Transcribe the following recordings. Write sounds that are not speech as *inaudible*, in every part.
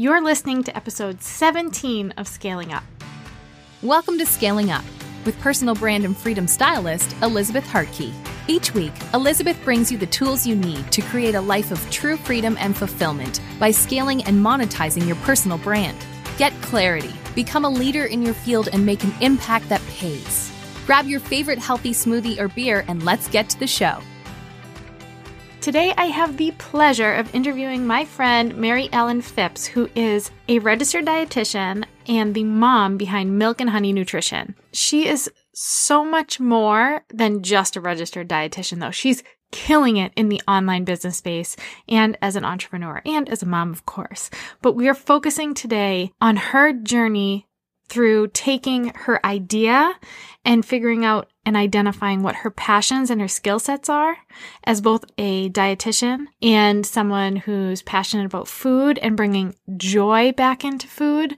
You're listening to episode 17 of Scaling Up. Welcome to Scaling Up with personal brand and freedom stylist Elizabeth Hartke. Each week, Elizabeth brings you the tools you need to create a life of true freedom and fulfillment by scaling and monetizing your personal brand. Get clarity, become a leader in your field, and make an impact that pays. Grab your favorite healthy smoothie or beer and let's get to the show. Today, I have the pleasure of interviewing my friend Mary Ellen Phipps, who is a registered dietitian and the mom behind Milk and Honey Nutrition. She is so much more than just a registered dietitian, though. She's killing it in the online business space and as an entrepreneur and as a mom, of course. But we are focusing today on her journey through taking her idea and figuring out and identifying what her passions and her skill sets are as both a dietitian and someone who's passionate about food and bringing joy back into food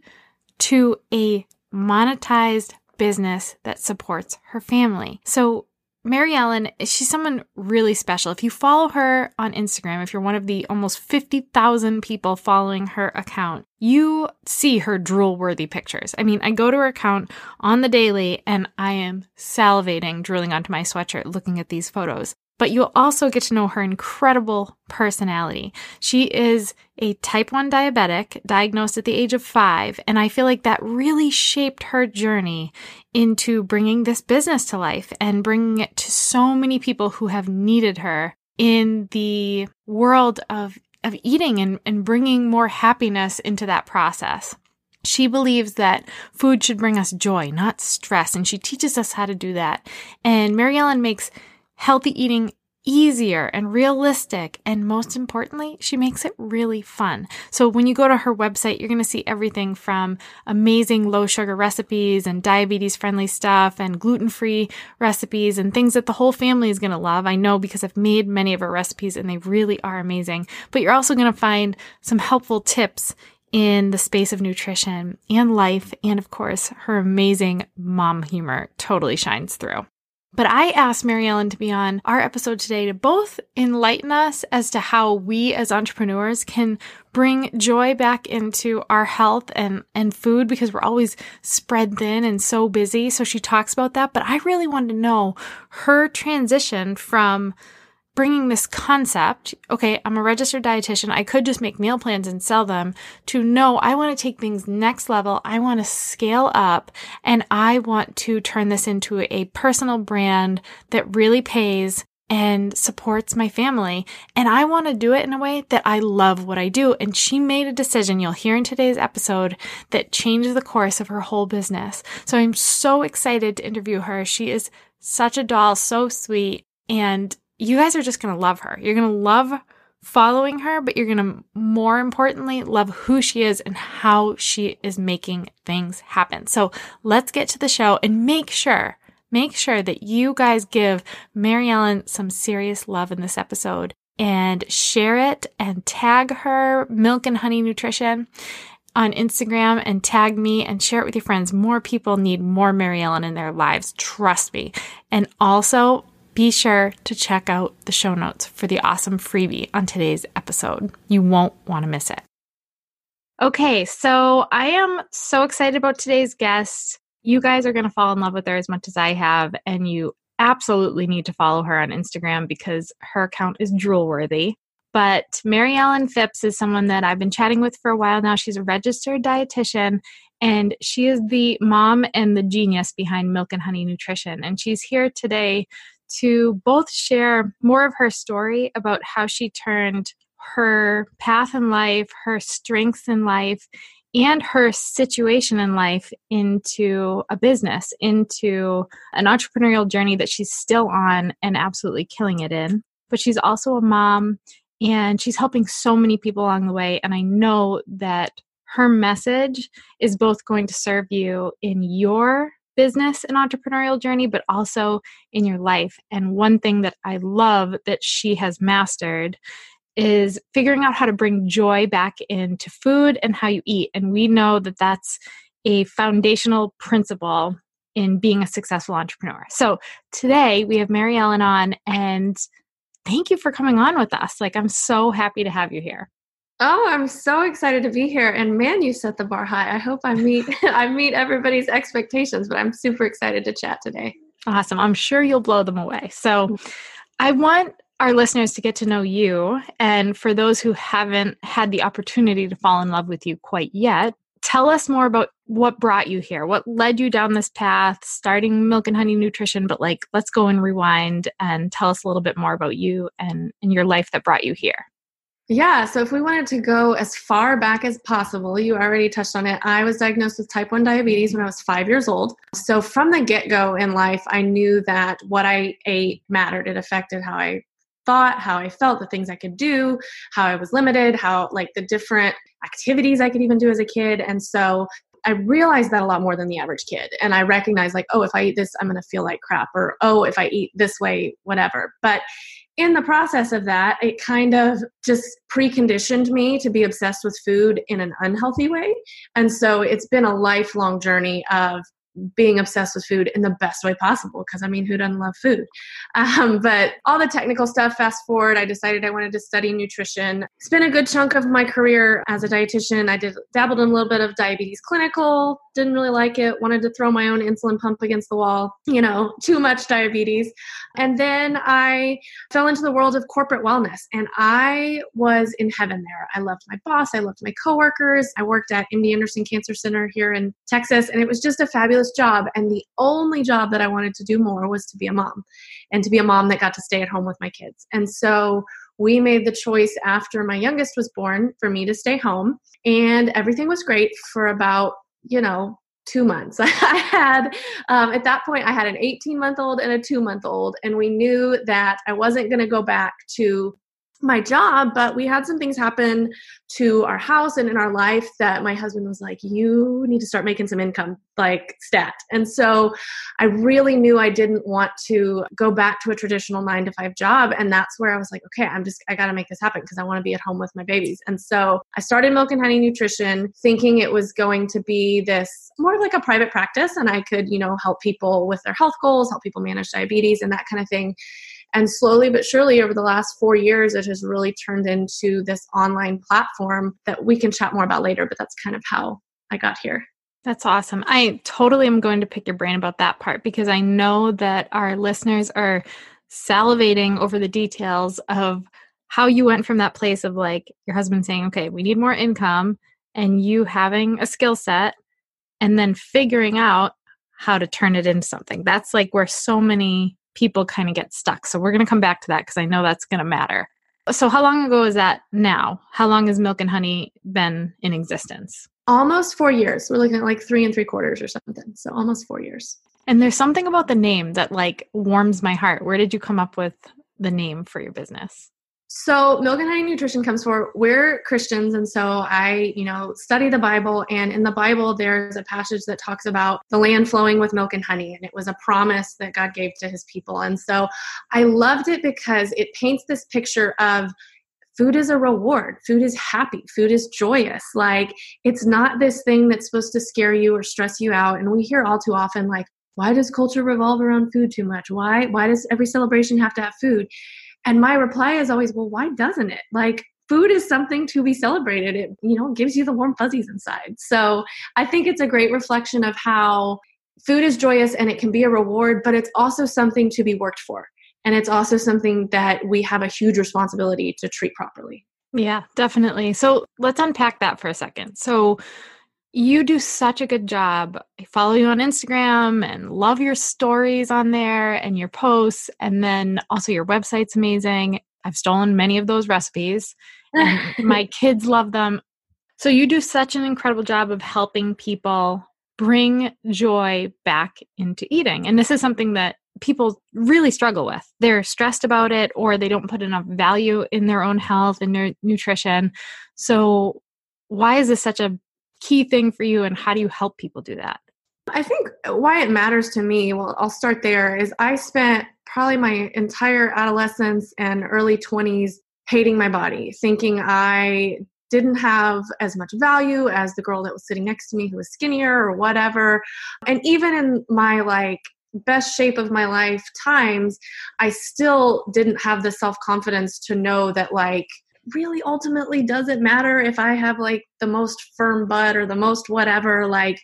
to a monetized business that supports her family. So Mary Ellen, she's someone really special. If you follow her on Instagram, if you're one of the almost 50,000 people following her account, you see her drool worthy pictures. I mean, I go to her account on the daily and I am salivating, drooling onto my sweatshirt looking at these photos but you'll also get to know her incredible personality. She is a type 1 diabetic diagnosed at the age of five, and I feel like that really shaped her journey into bringing this business to life and bringing it to so many people who have needed her in the world of, of eating and, and bringing more happiness into that process. She believes that food should bring us joy, not stress, and she teaches us how to do that. And Mary Ellen makes healthy eating easier and realistic. And most importantly, she makes it really fun. So when you go to her website, you're going to see everything from amazing low sugar recipes and diabetes friendly stuff and gluten free recipes and things that the whole family is going to love. I know because I've made many of her recipes and they really are amazing. But you're also going to find some helpful tips in the space of nutrition and life. And of course, her amazing mom humor totally shines through. But I asked Mary Ellen to be on our episode today to both enlighten us as to how we as entrepreneurs can bring joy back into our health and, and food because we're always spread thin and so busy. So she talks about that. But I really wanted to know her transition from bringing this concept, okay, I'm a registered dietitian. I could just make meal plans and sell them to no, I want to take things next level. I want to scale up and I want to turn this into a personal brand that really pays and supports my family. And I want to do it in a way that I love what I do. And she made a decision you'll hear in today's episode that changed the course of her whole business. So I'm so excited to interview her. She is such a doll, so sweet. And you guys are just going to love her. You're going to love following her, but you're going to more importantly love who she is and how she is making things happen. So let's get to the show and make sure, make sure that you guys give Mary Ellen some serious love in this episode and share it and tag her Milk and Honey Nutrition on Instagram and tag me and share it with your friends. More people need more Mary Ellen in their lives. Trust me. And also be sure to check out the show notes for the awesome freebie on today's episode. You won't want to miss it. Okay, so I am so excited about today's guest. You guys are going to fall in love with her as much as I have, and you absolutely need to follow her on Instagram because her account is drool worthy. But Mary Ellen Phipps is someone that I've been chatting with for a while now. She's a registered dietitian and she is the mom and the genius behind Milk and Honey Nutrition. And she's here today to both share more of her story about how she turned her path in life, her strengths in life, and her situation in life into a business, into an entrepreneurial journey that she's still on and absolutely killing it in. But she's also a mom and she's helping so many people along the way. And I know that her message is both going to serve you in your business and entrepreneurial journey, but also in your life. And one thing that I love that she has mastered is figuring out how to bring joy back into food and how you eat. And we know that that's a foundational principle in being a successful entrepreneur. So today we have Mary Ellen on, and thank you for coming on with us. Like, I'm so happy to have you here. Oh, I'm so excited to be here. And man, you set the bar high. I hope I meet *laughs* I meet everybody's expectations, but I'm super excited to chat today. Awesome. I'm sure you'll blow them away. So I want our listeners to get to know you. And for those who haven't had the opportunity to fall in love with you quite yet, tell us more about what brought you here. What led you down this path, starting Milk and Honey Nutrition? But like, let's go and rewind and tell us a little bit more about you and, and your life that brought you here. Yeah, so if we wanted to go as far back as possible, you already touched on it. I was diagnosed with type 1 diabetes when I was five years old. So from the get go in life, I knew that what I ate mattered. It affected how I thought, how I felt, the things I could do, how I was limited, how like the different activities I could even do as a kid. And so I realized that a lot more than the average kid. And I recognized, like, oh, if I eat this, I'm going to feel like crap, or oh, if I eat this way, whatever. But in the process of that, it kind of just preconditioned me to be obsessed with food in an unhealthy way. And so it's been a lifelong journey of being obsessed with food in the best way possible because I mean, who doesn't love food? *laughs* Um, but all the technical stuff, fast forward, I decided I wanted to study nutrition. Spent a good chunk of my career as a dietitian. I did dabbled in a little bit of diabetes clinical, didn't really like it, wanted to throw my own insulin pump against the wall, you know, *laughs* too much diabetes. And then I fell into the world of corporate wellness and I was in heaven there. I loved my boss, I loved my coworkers. I worked at MD Anderson Cancer Center here in Texas and it was just a fabulous job. And the only job that I wanted to do more was to be a mom and to be a mom that got to stay at home with my kids. And so we made the choice after my youngest was born for me to stay home and everything was great for about you know two months *laughs* i had um, at that point i had an 18 month old and a two month old and we knew that i wasn't going to go back to my job, but we had some things happen to our house and in our life that my husband was like, You need to start making some income, like stat. And so I really knew I didn't want to go back to a traditional nine to five job. And that's where I was like, Okay, I'm just, I got to make this happen because I want to be at home with my babies. And so I started Milk and Honey Nutrition thinking it was going to be this more like a private practice and I could, you know, help people with their health goals, help people manage diabetes and that kind of thing. And slowly but surely, over the last four years, it has really turned into this online platform that we can chat more about later. But that's kind of how I got here. That's awesome. I totally am going to pick your brain about that part because I know that our listeners are salivating over the details of how you went from that place of like your husband saying, okay, we need more income, and you having a skill set and then figuring out how to turn it into something. That's like where so many people kind of get stuck. So we're going to come back to that because I know that's going to matter. So, how long ago is that now? How long has Milk and Honey been in existence? Almost four years. We're looking at like three and three quarters or something. So, almost four years. And there's something about the name that like warms my heart. Where did you come up with the name for your business? So, Milk and Honey Nutrition comes for we're Christians, and so I, you know, study the Bible. And in the Bible, there's a passage that talks about the land flowing with milk and honey, and it was a promise that God gave to His people. And so, I loved it because it paints this picture of food is a reward. Food is happy. Food is joyous. Like it's not this thing that's supposed to scare you or stress you out. And we hear all too often, like, why does culture revolve around food too much? Why why does every celebration have to have food? And my reply is always, well, why doesn't it? Like, food is something to be celebrated. It, you know, gives you the warm fuzzies inside. So I think it's a great reflection of how food is joyous and it can be a reward, but it's also something to be worked for. And it's also something that we have a huge responsibility to treat properly. Yeah, definitely. So let's unpack that for a second. So you do such a good job. I follow you on Instagram and love your stories on there and your posts. And then also your website's amazing. I've stolen many of those recipes and my *laughs* kids love them. So you do such an incredible job of helping people bring joy back into eating. And this is something that people really struggle with. They're stressed about it or they don't put enough value in their own health and their nutrition. So why is this such a key thing for you and how do you help people do that? I think why it matters to me, well, I'll start there, is I spent probably my entire adolescence and early 20s hating my body, thinking I didn't have as much value as the girl that was sitting next to me who was skinnier or whatever. And even in my like best shape of my life times, I still didn't have the self confidence to know that like really ultimately does it matter if I have like the most firm butt or the most whatever like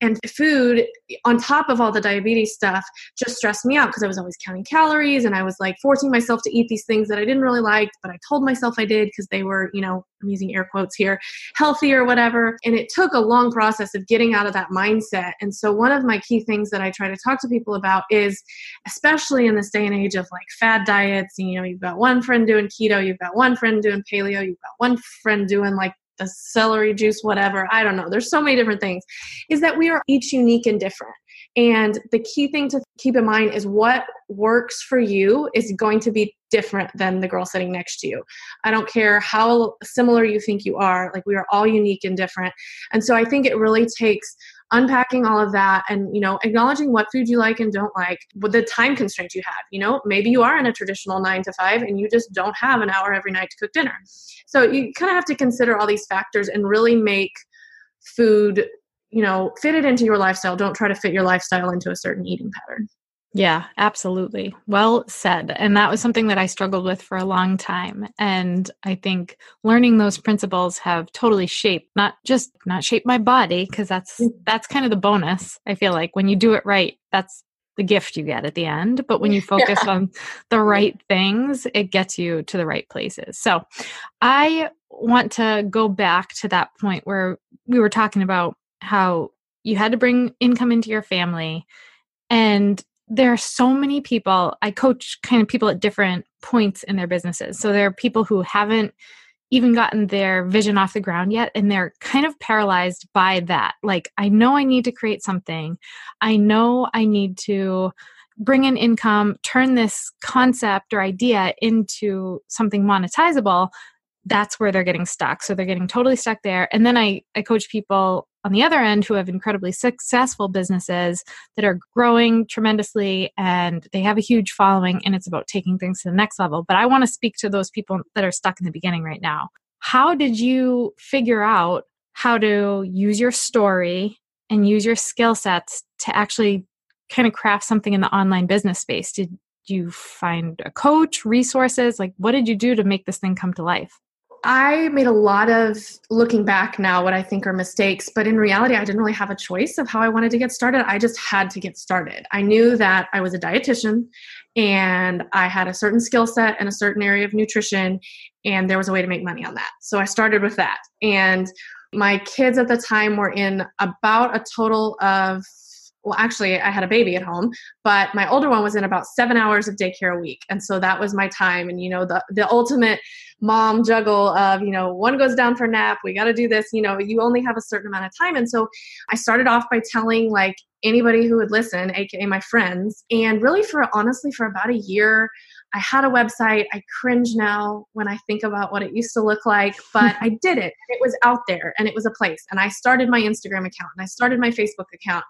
and food on top of all the diabetes stuff just stressed me out because I was always counting calories and I was like forcing myself to eat these things that I didn't really like but I told myself I did because they were you know I'm using air quotes here healthy or whatever. And it took a long process of getting out of that mindset. And so one of my key things that I try to talk to people about is especially in this day and age of like fad diets you know you've got one friend doing keto you've got one friend doing paleo you've got one friend doing like the celery juice, whatever. I don't know. There's so many different things. Is that we are each unique and different. And the key thing to keep in mind is what works for you is going to be different than the girl sitting next to you. I don't care how similar you think you are, like we are all unique and different. And so I think it really takes unpacking all of that and you know acknowledging what food you like and don't like with the time constraints you have you know? Maybe you are in a traditional nine to five and you just don't have an hour every night to cook dinner. So you kind of have to consider all these factors and really make food you know fit it into your lifestyle. Don't try to fit your lifestyle into a certain eating pattern yeah, absolutely. Well said. And that was something that I struggled with for a long time. And I think learning those principles have totally shaped not just not shaped my body because that's mm. that's kind of the bonus. I feel like when you do it right, that's the gift you get at the end, but when you *laughs* focus yeah. on the right things, it gets you to the right places. So, I want to go back to that point where we were talking about how you had to bring income into your family and there are so many people i coach kind of people at different points in their businesses. So there are people who haven't even gotten their vision off the ground yet and they're kind of paralyzed by that. Like i know i need to create something. I know i need to bring in income turn this concept or idea into something monetizable. That's where they're getting stuck. So they're getting totally stuck there. And then i i coach people on the other end who have incredibly successful businesses that are growing tremendously and they have a huge following and it's about taking things to the next level. But I want to speak to those people that are stuck in the beginning right now. How did you figure out how to use your story and use your skill sets to actually kind of craft something in the online business space? Did you find a coach, resources? Like, what did you do to make this thing come to life? I made a lot of looking back now what I think are mistakes, but in reality, I didn't really have a choice of how I wanted to get started. I just had to get started. I knew that I was a dietitian and I had a certain skill set and a certain area of nutrition, and there was a way to make money on that. So I started with that. And my kids at the time were in about a total of well actually i had a baby at home but my older one was in about seven hours of daycare a week and so that was my time and you know the the ultimate mom juggle of you know one goes down for nap we got to do this you know you only have a certain amount of time and so i started off by telling like anybody who would listen aka my friends and really for honestly for about a year I had a website. I cringe now when I think about what it used to look like, but I did it. It was out there and it was a place. And I started my Instagram account and I started my Facebook account.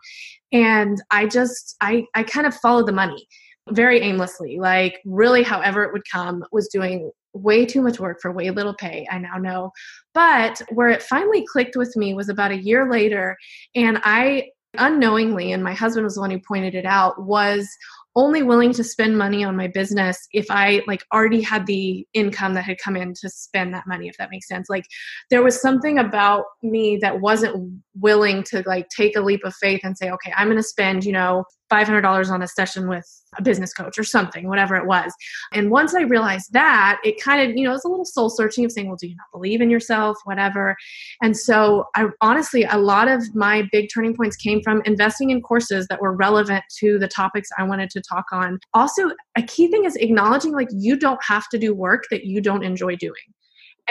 And I just, I, I kind of followed the money very aimlessly. Like, really, however it would come, was doing way too much work for way little pay. I now know. But where it finally clicked with me was about a year later. And I unknowingly, and my husband was the one who pointed it out, was only willing to spend money on my business if I like already had the income that had come in to spend that money if that makes sense. Like there was something about me that wasn't willing to like take a leap of faith and say okay I'm going to spend you know $500 on a session with a business coach or something, whatever it was. And once I realized that, it kind of, you know, it was a little soul searching of saying, well, do you not believe in yourself? Whatever. And so I honestly, a lot of my big turning points came from investing in courses that were relevant to the topics I wanted to talk on. Also, a key thing is acknowledging like you don't have to do work that you don't enjoy doing.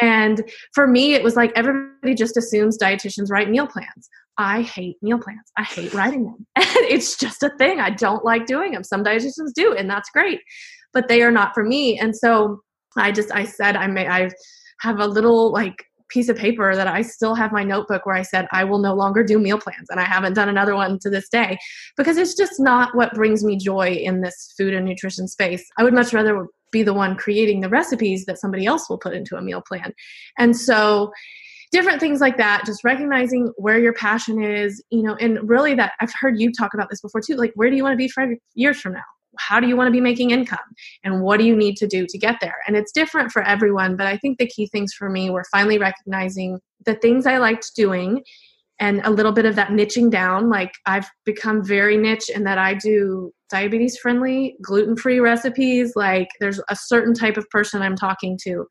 And for me, it was like everybody just assumes dietitians write meal plans. I hate meal plans. I hate writing them. *laughs* And it's just a thing. I don't like doing them. Some dietitians do, and that's great, but they are not for me. And so I just I said I may I have a little like piece of paper that I still have my notebook where I said I will no longer do meal plans and I haven't done another one to this day because it's just not what brings me joy in this food and nutrition space. I would much rather be the one creating the recipes that somebody else will put into a meal plan. And so different things like that just recognizing where your passion is you know and really that i've heard you talk about this before too like where do you want to be five years from now? How do you want to be making income? And what do you need to do to get there? And it's different for everyone but i think the key things for me were finally recognizing the things i liked doing and a little bit of that niching down like i've become very niche in that i do diabetes friendly gluten free recipes like there's a certain type of person i'm talking to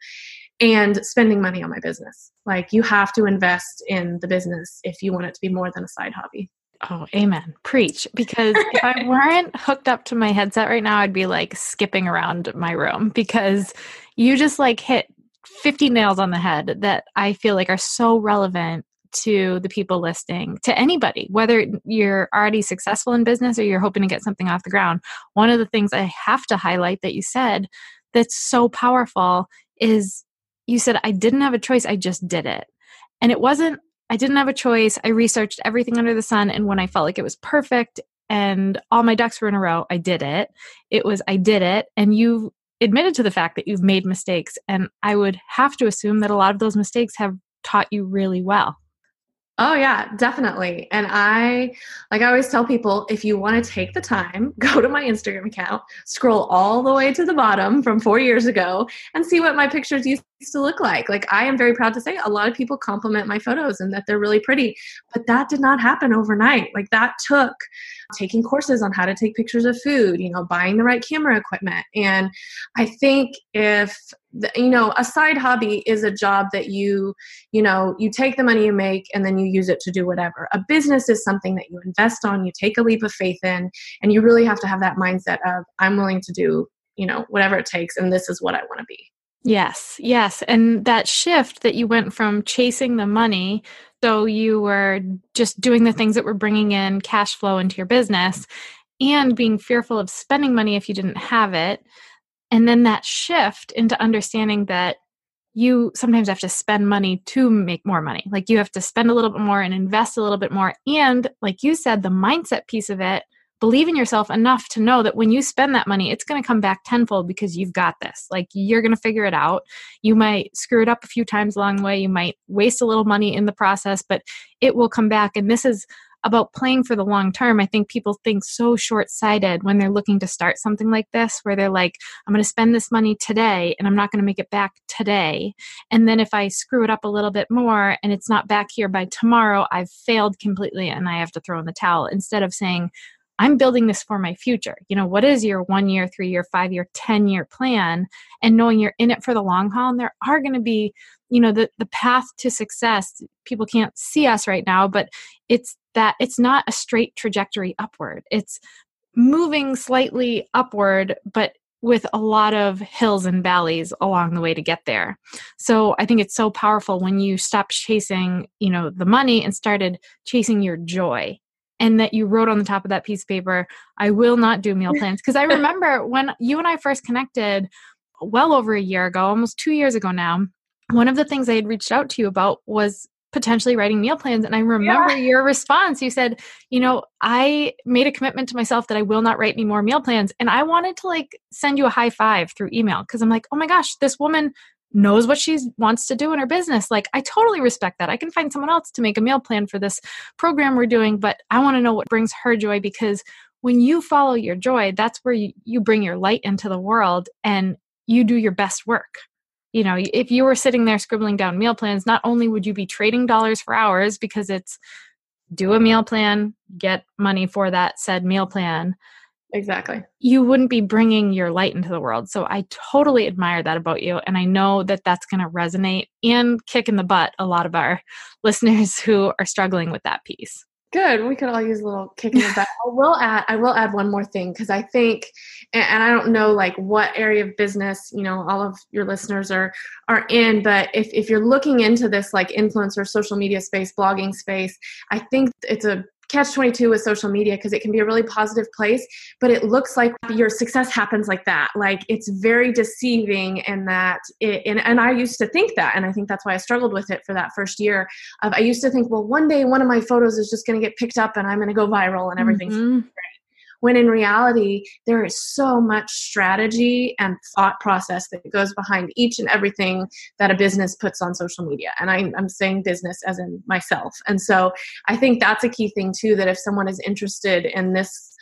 and spending money on my business like you have to invest in the business if you want it to be more than a side hobby Oh, amen. Preach. Because if I *laughs* weren't hooked up to my headset right now, I'd be like skipping around my room because you just like hit 50 nails on the head that I feel like are so relevant to the people listening, to anybody, whether you're already successful in business or you're hoping to get something off the ground. One of the things I have to highlight that you said that's so powerful is you said, I didn't have a choice, I just did it. And it wasn't I didn't have a choice. I researched everything under the sun. And when I felt like it was perfect and all my ducks were in a row, I did it. It was, I did it. And you admitted to the fact that you've made mistakes. And I would have to assume that a lot of those mistakes have taught you really well. Oh yeah, definitely. And I like I always tell people if you want to take the time, *laughs* go to my Instagram account, scroll all the way to the bottom from 4 years ago and see what my pictures used to look like. Like I am very proud to say a lot of people compliment my photos and that they're really pretty, but that did not happen overnight. Like that took taking courses on how to take pictures of food, you know, buying the right camera equipment. And I think if the, you know a side hobby is a job that you you know you take the money you make and then you use it to do whatever a business is something that you invest on you take a leap of faith in and you really have to have that mindset of i'm willing to do you know whatever it takes and this is what i want to be yes yes and that shift that you went from chasing the money so you were just doing the things that were bringing in cash flow into your business and being fearful of spending money if you didn't have it and then that shift into understanding that you sometimes have to spend money to make more money. Like you have to spend a little bit more and invest a little bit more. And like you said, the mindset piece of it, believe in yourself enough to know that when you spend that money, it's going to come back tenfold because you've got this. Like you're going to figure it out. You might screw it up a few times along the way. You might waste a little money in the process, but it will come back. And this is about playing for the long term, I think people think so short sighted when they're looking to start something like this, where they're like, I'm going to spend this money today and I'm not going to make it back today. And then if I screw it up a little bit more and it's not back here by tomorrow, I've failed completely and I have to throw in the towel instead of saying, I'm building this for my future. You know, what is your one year, three year, five year, 10 year plan? And knowing you're in it for the long haul. And there are going to be, you know, the, the path to success. People can't see us right now, but it's that it's not a straight trajectory upward. It's moving slightly upward, but with a lot of hills and valleys along the way to get there. So I think it's so powerful when you stop chasing, you know, the money and started chasing your joy. And that you wrote on the top of that piece of paper, I will not do meal *laughs* plans. Because I remember when you and I first connected well over a year ago, almost two years ago now, one of the things I had reached out to you about was potentially writing meal plans. And I remember yeah. your response. You said, you know, I made a commitment to myself that I will not write any more meal plans. And I wanted to like send you a high five through email because I'm like, oh my gosh, this woman knows what she wants to do in her business. Like, I totally respect that. I can find someone else to make a meal plan for this program we're doing, but I want to know what brings her joy because when you follow your joy, that's where you, you bring your light into the world and you do your best work you know if you were sitting there scribbling down meal plans not only would you be trading dollars for hours because it's do a meal plan get money for that said meal plan exactly you wouldn't be bringing your light into the world so i totally admire that about you and i know that that's going to resonate and kick in the butt a lot of our *laughs* listeners who are struggling with that piece Good. We could all use a little kick in the butt. I will add. I will add one more thing because I think, and, I don't know like what area of business you know all of your listeners are are in, but if if you're looking into this like influencer, social media space, blogging space, I think it's a catch 22 with social media because it can be a really positive place but it looks like your success happens like that. Like it's very deceiving and that it, and, and i used to think that and i think that's why i struggled with it for that first year of i used to think well one day one of my photos is just going to get picked up and i'm going to go viral and everything's mm-hmm when in reality there is so much strategy and thought process that goes behind each and everything that a business puts on social media. And I, i'm saying business as in myself. And so i think that's a key thing too that if someone is interested in this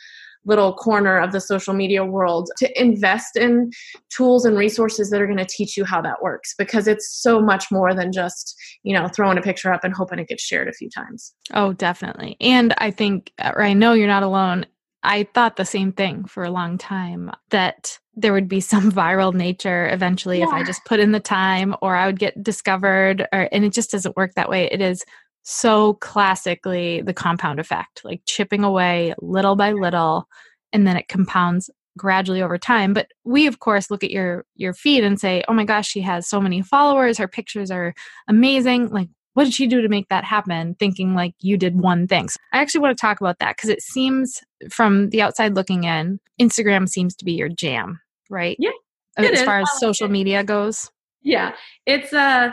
little corner of the social media world to invest in tools and resources that are going to teach you how that works. Because it's so much more than just you know throwing a picture up and hoping it gets shared a few times. Oh definitely. And i think uh, or i know you're not alone I thought the same thing for a long time that there would be *laughs* some viral nature eventually yeah. if I just put in the time or I would get discovered or and it just doesn't work that way. It is so classically the compound effect, like chipping away little by little and then it compounds gradually over time but we of course look at your your feed and say oh my gosh she has so many followers her pictures are amazing like what did she do to make that happen thinking like you did one thing? So i actually want to talk about that because it seems from the outside looking in instagram seems to be your jam right? Yeah as far as social media goes? Yeah it's uh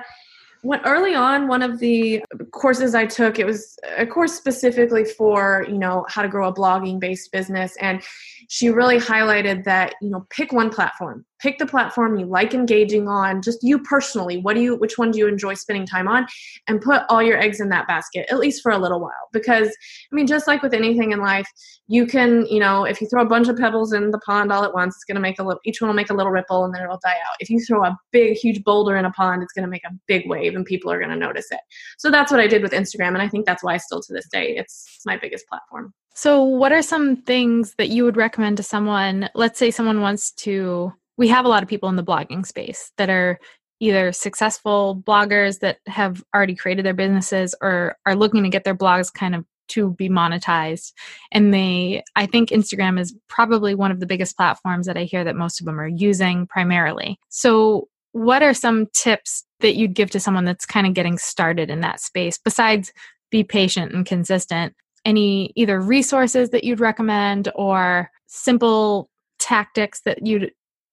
when early on one of the courses i took it was a course specifically for you know how to grow a blogging based business and she really highlighted that you know pick one platform pick the platform you like engaging on just you personally what do you which one do you enjoy spending time on and put all your eggs in that basket at least for a little while. Because i mean just like with anything in life you can you know if you throw a bunch of pebbles in the pond all at once it's going to make a little each one will make a little ripple and then it'll die out. If you throw a big huge boulder in a pond it's going to make a big wave and people are going to notice it. So that's what i did with instagram and i think that's why still to this day it's my biggest platform. So what are some things that you would recommend to someone let's say someone wants to we have a lot of people in the blogging space that are either successful bloggers that have already created their businesses or are looking to get their blogs kind of to be monetized. And they i think instagram is probably one of the biggest platforms that i hear that most of them are using primarily. So what are some tips that you'd give to someone that's kind of getting started in that space besides be patient and consistent? Any either resources that you'd recommend or simple tactics that you'd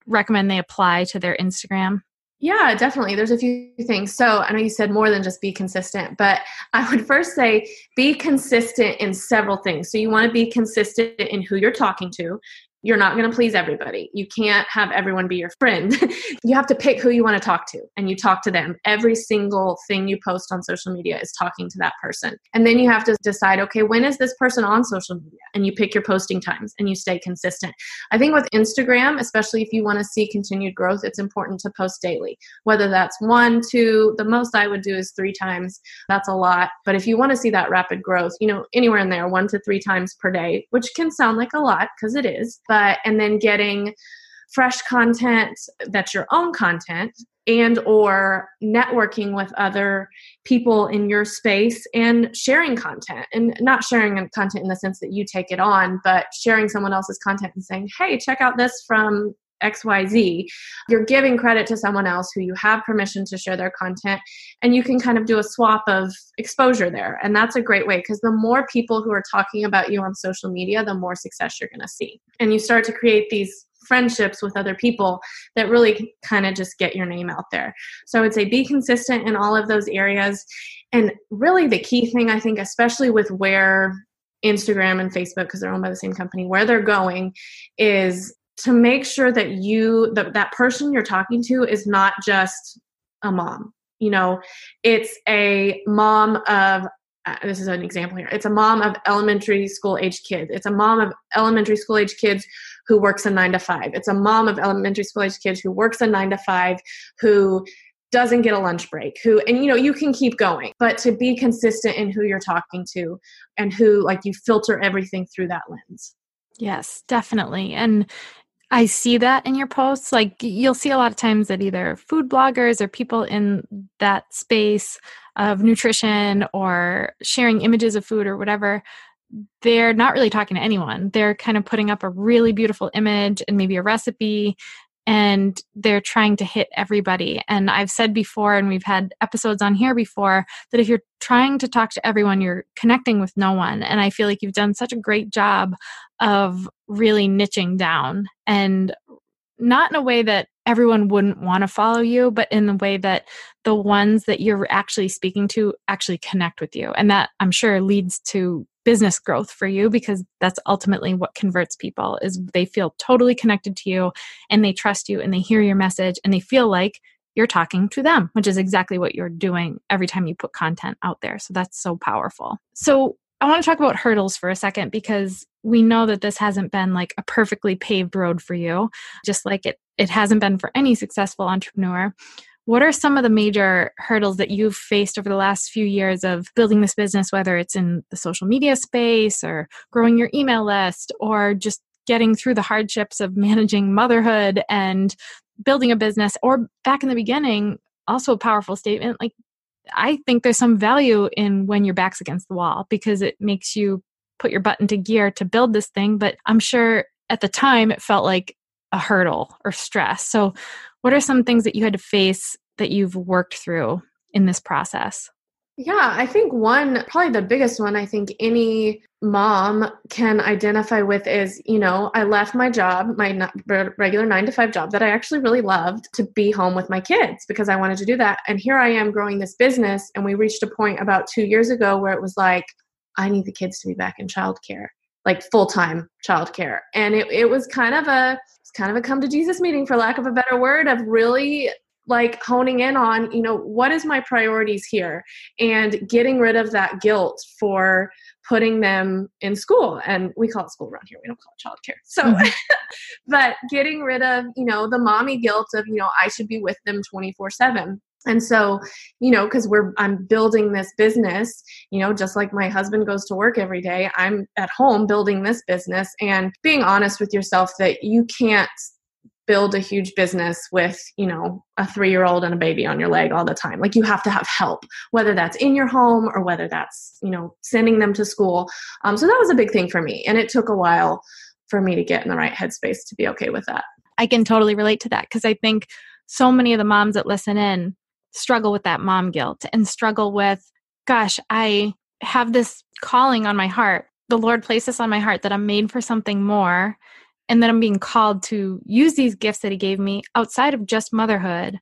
recommend they apply to their Instagram? Yeah, definitely. There's a few things. So I know you said more than just be consistent, but I would *laughs* first say be consistent in several things. So you want to be consistent in who you're talking to you're not going to please everybody. You can't have everyone be your friend. *laughs* you have to pick who you want to talk to and you talk to them. Every single thing you post on social media is talking to that person. And then you have to decide, okay, when is this person on social media? And you pick your posting times and you stay consistent. I think with Instagram, especially if you want to see continued growth, it's important to post daily. Whether that's one, two, the most I would do is three times. That's a lot. But if you want to see that rapid growth, you know, anywhere in there, one to three times per day, which can sound like a lot because it is and then getting fresh content that's your own content and or networking with other people in your space and sharing content. And not sharing content in the sense that you take it on but sharing someone else's content and saying hey check out this from XYZ, you're giving credit to someone else who you have permission to share their content, and you can kind of do a swap of exposure there. And that's a great way because the more people who are talking about you on social media, the more success you're going to see. And you start to create these friendships with other people that really kind of just get your name out there. So I would say be consistent in all of those areas. And really, the key thing I think, especially with where Instagram and Facebook, because they're owned by the same company, where they're going is to make sure that you that that person you're talking to is not just a mom you know? It's a mom of uh, this is an example here. It's a mom of elementary school age kids. It's a mom of elementary school age kids who works a nine to five. It's a mom of elementary school age kids who works a nine to five who doesn't get a lunch break who and you know you can keep going but to be consistent in who you're talking to and who like you filter everything through that lens. Yes, definitely. And I see that in your posts. Like you'll see a lot of times that either food bloggers or people in that space of nutrition or sharing images of food or whatever, they're not really talking to anyone. They're kind of putting up a really beautiful image and maybe a recipe and they're trying to hit everybody. And I've said before, and we've had episodes on here before, that if you're trying to talk to everyone, you're connecting with no one. And I feel like you've done such a great job of really niching down and not in a way that everyone wouldn't want to follow you, but in the way that the ones that you're actually speaking to actually connect with you. And that I'm sure leads to business growth for you because that's ultimately what converts people is they feel totally connected to you and they trust you and they hear your message and they feel like you're talking to them, which is exactly what you're doing every time you put content out there. So that's so powerful. So I want to talk about hurdles for a second because we know that this hasn't been like a perfectly paved road for you, just like it it hasn't been for any successful entrepreneur. What are some of the major hurdles that you've faced over the last few years of building this business, whether it's in the social media space or growing your email list or just getting through the hardships of managing motherhood and building a business? Or back in the beginning also a powerful statement like i think there's some value in when your back's against the wall because it makes you put your butt into gear to build this thing but i'm sure at the time it felt like a hurdle or stress. So what are some things that you had to face that you've worked through in this process yeah, I think one, probably the biggest one, I think any mom can identify with is, you know, I left my job, my regular nine to five job that I actually really loved to be home with my kids because I wanted to do that. And here I am growing this business. And we reached a point about two years ago where it was like, I need the kids to be back in childcare, like full time childcare. And it, it was kind of a, kind of a come to Jesus meeting, for lack of a better word, of really like honing in on you know what is my priorities here? And getting rid of that guilt for putting them in school. And we call it school around here. We don't call it childcare. So mm-hmm. *laughs* but getting rid of you know the mommy guilt of you know i should be with them 24 7 and so you know because we're i'm building this business you know just like my husband goes to work every day i'm at home building this business. And being honest with yourself that you can't build a huge business with you know a three year old and a baby on your leg all the time. Like you have to have help whether that's in your home or whether that's you know sending them to school. Um, so that was a big thing for me. And it took a while for me to get in the right headspace to be okay with that. I can totally relate to that because i think so many of the moms that listen in struggle with that mom guilt and struggle with gosh i have this calling on my heart. The lord placed this on my heart that i'm made for something more and that I'm being called to use these gifts that he gave me outside of just motherhood.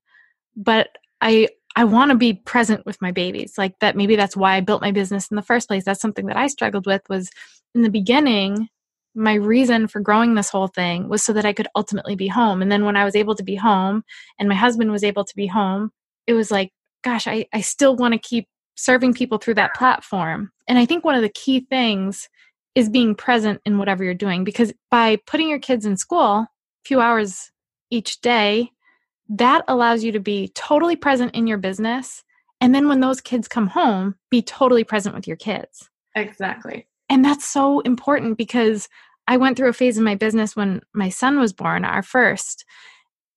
But I I want to be present with my babies. Like that maybe that's why I built my business in the first place. That's something that I struggled with was in the beginning my reason for growing this whole thing was so that I could ultimately be home. And then when I was able to be home and my husband was able to be home it was like gosh I I still want to keep serving people through that platform. And I think one of the key things is being present in whatever you're doing because by putting your kids in school a few hours each day that allows you to be totally present in your business and then when those kids come home be totally present with your kids. Exactly. And that's so important because i went through a phase in my business when my son was born our first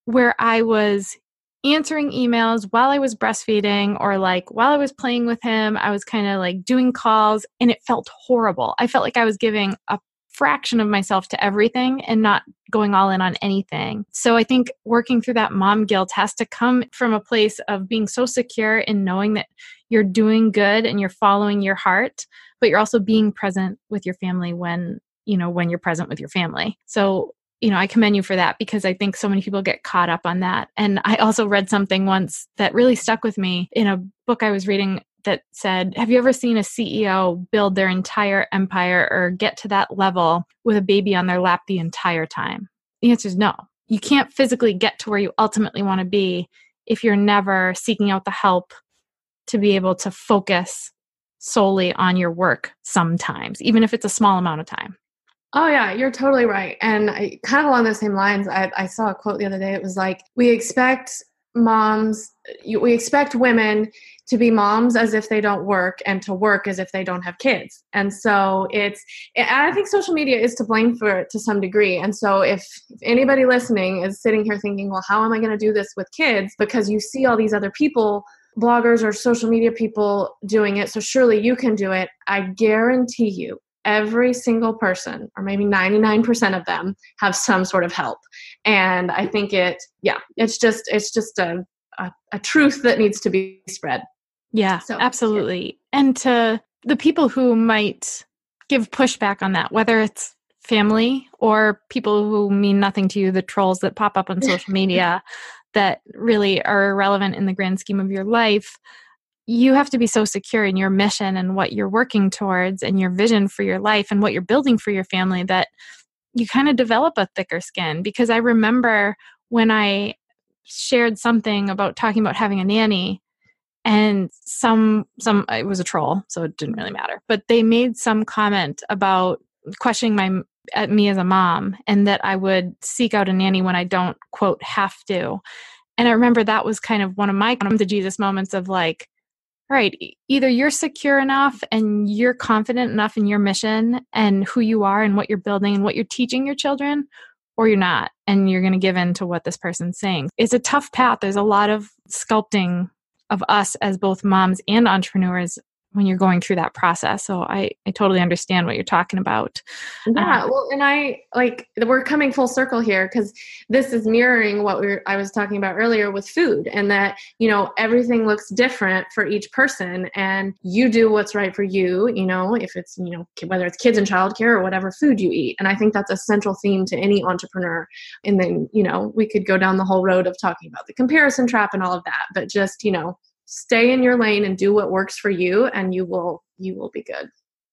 where i was answering emails while I was breastfeeding or like while I was playing with him. I was kind of like doing calls and it felt horrible. I felt like I was giving a fraction of myself to everything and not going all in on anything. So I think working through that mom guilt has to come from a place of being so secure in knowing that you're doing good and you're following your heart, but you're also being present with your family when you know when you're present with your family. So you know, I commend you for that because I think so many people get caught up on that. And I also read something once that really stuck with me in a book I was reading that said, Have you ever seen a CEO build their entire empire or get to that level with a baby on their lap the entire time? The answer is no. You can't physically get to where you ultimately want to be if you're never seeking out the help to be able to focus solely on your work sometimes, even if it's a small amount of time. Oh yeah, you're totally right. And I, kind of along those same lines, I, I saw a quote the other day. It was like, "We expect moms, we expect women to be moms as if they don't work, and to work as if they don't have kids." And so it's, and I think social media is to blame for it to some degree. And so if, if anybody listening is sitting here thinking, "Well, how am I going to do this with kids?" Because you see all these other people bloggers or social media people doing it, so surely you can do it. I guarantee you, every single person, or maybe 99% of them, have some sort of help. And I think it, yeah, it's just, it's just a, a, a truth that needs to be spread. Yeah, so, absolutely. Yeah. And to the people who might give pushback on that, whether it's family or people who mean nothing to you, the trolls that pop up on *laughs* social media that really are irrelevant in the grand scheme of your life you have to be so secure in your mission and what you're working towards and your vision for your life and what you're building for your family that you kind of develop a thicker skin. Because i remember when i shared something about talking about having a nanny and some some it was a troll so it didn't really matter but they made some comment about questioning my at me as a mom and that i would seek out a nanny when i don't quote have to. And i remember that was kind of one of my come to jesus moments of like right either you're secure enough and you're confident enough in your mission and who you are and what you're building and what you're teaching your children or you're not and you're going to give in to what this person's saying. It's a tough path. There's a lot of sculpting of us as both moms and entrepreneurs when you're going through that process. So I, I totally understand what you're talking about. Yeah. Um, well, and I like we're coming full circle here because this is mirroring what we were, I was talking about earlier with food and that, you know, everything looks different for each person and you do what's right for you, you know, if it's, you know, whether it's kids and childcare or whatever food you eat. And I think that's a central theme to any entrepreneur. And then, you know, we could go down the whole road of talking about the comparison trap and all of that, but just, you know, stay in your lane and do what works for you and you will you will be good.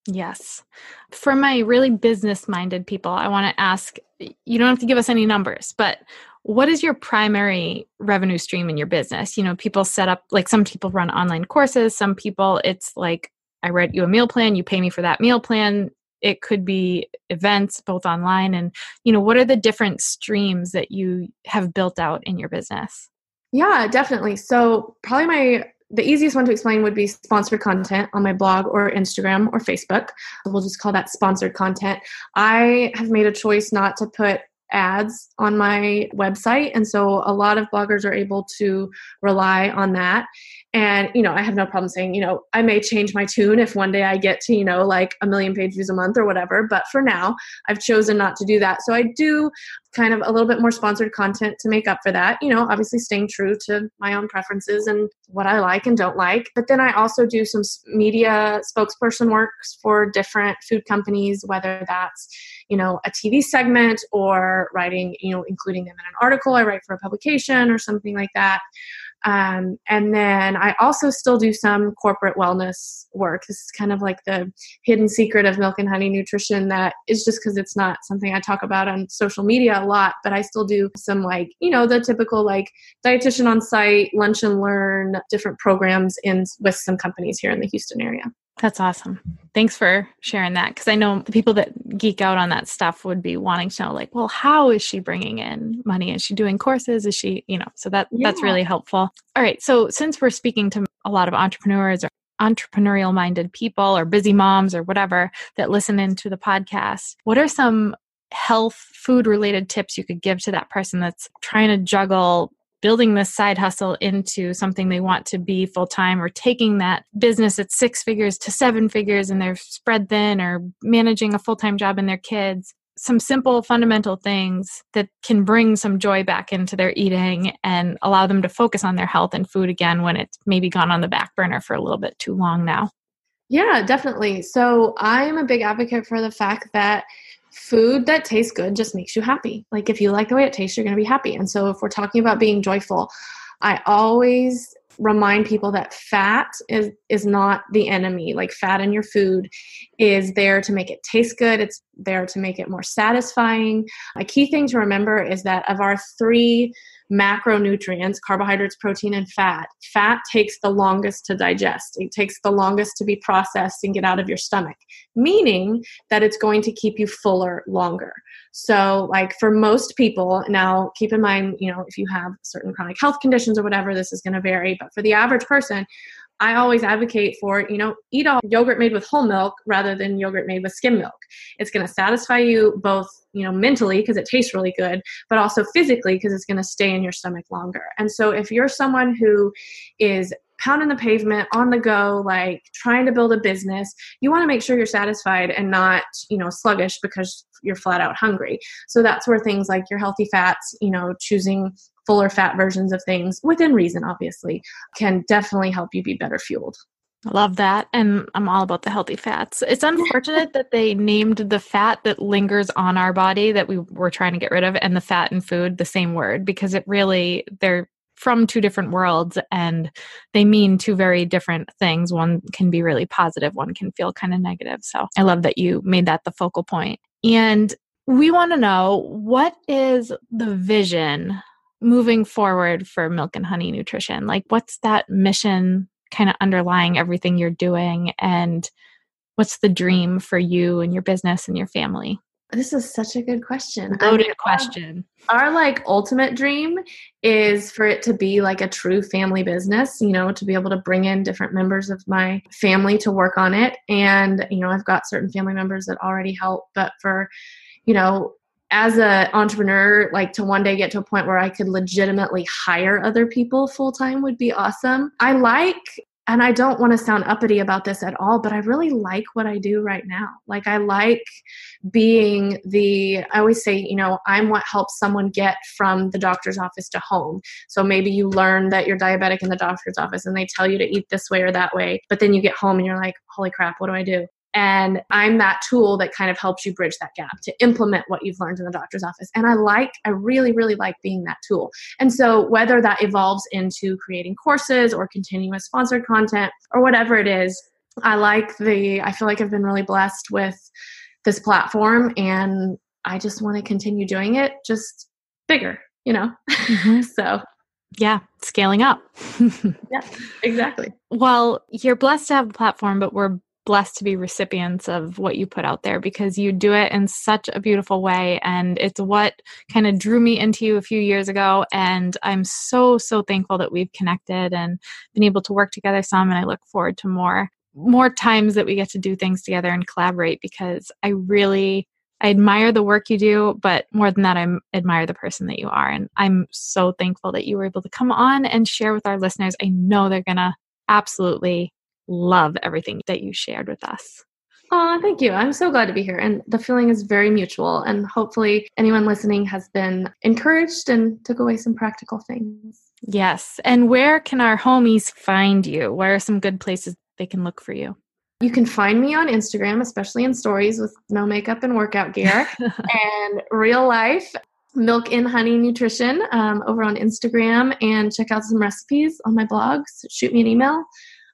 Yes. For my really business minded people i want to ask you don't have to give us any numbers but what is your primary revenue stream in your business? You know people set up like some people run online courses some people it's like i write you a meal plan you pay me for that meal plan. It could be events both online and you know what are the different streams that you have built out in your business yeah, definitely. So, probably my the easiest one to explain would be sponsored content on my blog or Instagram or Facebook. We'll just call that sponsored content. I have made a choice not to put ads on my website and so a lot of bloggers are able to rely on that and you know i have no problem saying you know i may change my tune if one day i get to you know like a million page views a month or whatever but for now i've chosen not to do that. So i do kind of a little bit more sponsored content to make up for that you know obviously staying true to my own preferences and what i like and don't like. But then i also do some media spokesperson works for different food companies whether that's you know a tv segment or writing you know including them in an article i write for a publication or something like that um, and then I also still do some corporate wellness work. This is kind of like the hidden secret of milk and honey nutrition that is just because it's not something I talk about on social media a lot, but I still do some like, you know, the typical like dietitian on site, lunch and learn, different programs in with some companies here in the Houston area. That's awesome. Thanks for sharing that because I know the people that geek out on that stuff would be wanting to know, like, well, how is she bringing in money? Is she doing courses? Is she, you know, so that yeah. that's really helpful. All right, so since we're speaking to a lot of entrepreneurs or entrepreneurial minded people or busy moms or whatever that listen into the podcast, what are some health food related tips you could give to that person that's trying to juggle building this side hustle into something they want to be full time or taking that business at six figures to seven figures and they're spread thin or managing a full time job and their kids. Some simple fundamental things that can bring some joy back into their eating and allow them to focus on their health and food again when it's maybe gone on the back burner for a little bit too long now. Yeah, definitely. So I'm a big advocate for the fact that food that tastes good just makes you happy. Like if you like the way it tastes, you're going to be happy. And so if we're talking about being joyful, I always remind people that fat is is not the enemy. Like fat in your food is there to make it taste good. It's there to make it more satisfying. A key thing to remember is that of our 3 macronutrients carbohydrates, protein, and fat. Fat takes the longest to digest, it takes the longest to be processed and get out of your stomach, meaning that it's going to keep you fuller longer. So, like for most people, now keep in mind, you know, if you have certain chronic health conditions or whatever, this is going to vary, but for the average person, I always advocate for, you know, eat all yogurt made with whole milk rather than yogurt made with skim milk. It's going to satisfy you both, you know, mentally because it tastes really good, but also physically because it's going to stay in your stomach longer. And so if you're someone who is pounding the pavement on the go like trying to build a business you want to make sure you're satisfied and not you know sluggish because you're flat out hungry so that's where things like your healthy fats you know choosing fuller fat versions of things within reason obviously can definitely help you be better fueled love that. And I'm all about the healthy fats. It's unfortunate that they named the fat that lingers on our body that we were trying to get rid of and the fat in food the same word because it really, they're from two different worlds and they mean two very different things. One can be really positive, one can feel kind of negative. So I love that you made that the focal point. And we want to know what is the vision moving forward for milk and honey nutrition? Like, what's that mission kind of underlying everything you're doing and what's the dream for you and your business and your family? This is such a good question. Loaded I mean, question. Our, our, like ultimate dream is for it to be like a true family business, you know, to be able to bring in different members of my family to work on it. And, you know, I've got certain family members that already help, but for, you know, as an entrepreneur, like to one day get to a point where I could legitimately hire other people full time would be awesome. I like and I don't want to sound uppity about this at all, but I really like what I do right now. Like, I like being the, I always say, you know, I'm what helps someone get from the doctor's office to home. So maybe you learn that you're diabetic in the doctor's office and they tell you to eat this way or that way, but then you get home and you're like, holy crap, what do I do? And I'm that tool that kind of helps you bridge that gap to implement what you've learned in the doctor's office. And I like, I really, really like being that tool. And so whether that evolves into creating courses or continuous sponsored content or whatever it is, I like the, I feel like I've been really blessed with this platform and I just want to continue doing it just bigger, you know? Mm-hmm. *laughs* so yeah, scaling up. *laughs* yeah, exactly. Well, you're blessed to have a platform, but we're blessed to be recipients of what you put out there because you do it in such a beautiful way and it's what kind of drew me into you a few years ago and i'm so so thankful that we've connected and been able to work together some and i look forward to more more times that we get to do things together and collaborate because i really I admire the work you do, but more than that, I admire the person that you are. And I'm so thankful that you were able to come on and share with our listeners. I know they're going to absolutely love everything that you shared with us. Oh, thank you. I'm so glad to be here. And the feeling is very mutual. And hopefully, anyone listening has been encouraged and took away some practical things. Yes. And where can our homies find you? Where are some good places they can look for you? You can find me on Instagram, especially in stories with no makeup and workout gear, *laughs* and real life milk and honey nutrition um, over on Instagram. And check out some recipes on my blogs. Shoot me an email.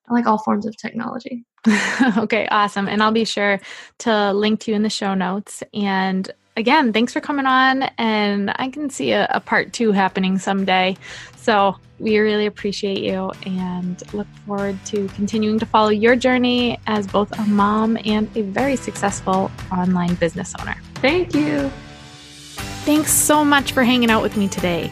I like all forms of technology. *laughs* okay, awesome. And I'll be sure to link to you in the show notes. And again, thanks for coming on. And I can see a, a part two happening someday. So we really appreciate you and look forward to continuing to follow your journey as both a mom and a very successful online business owner. Thank you. Thanks so much for hanging out with me today.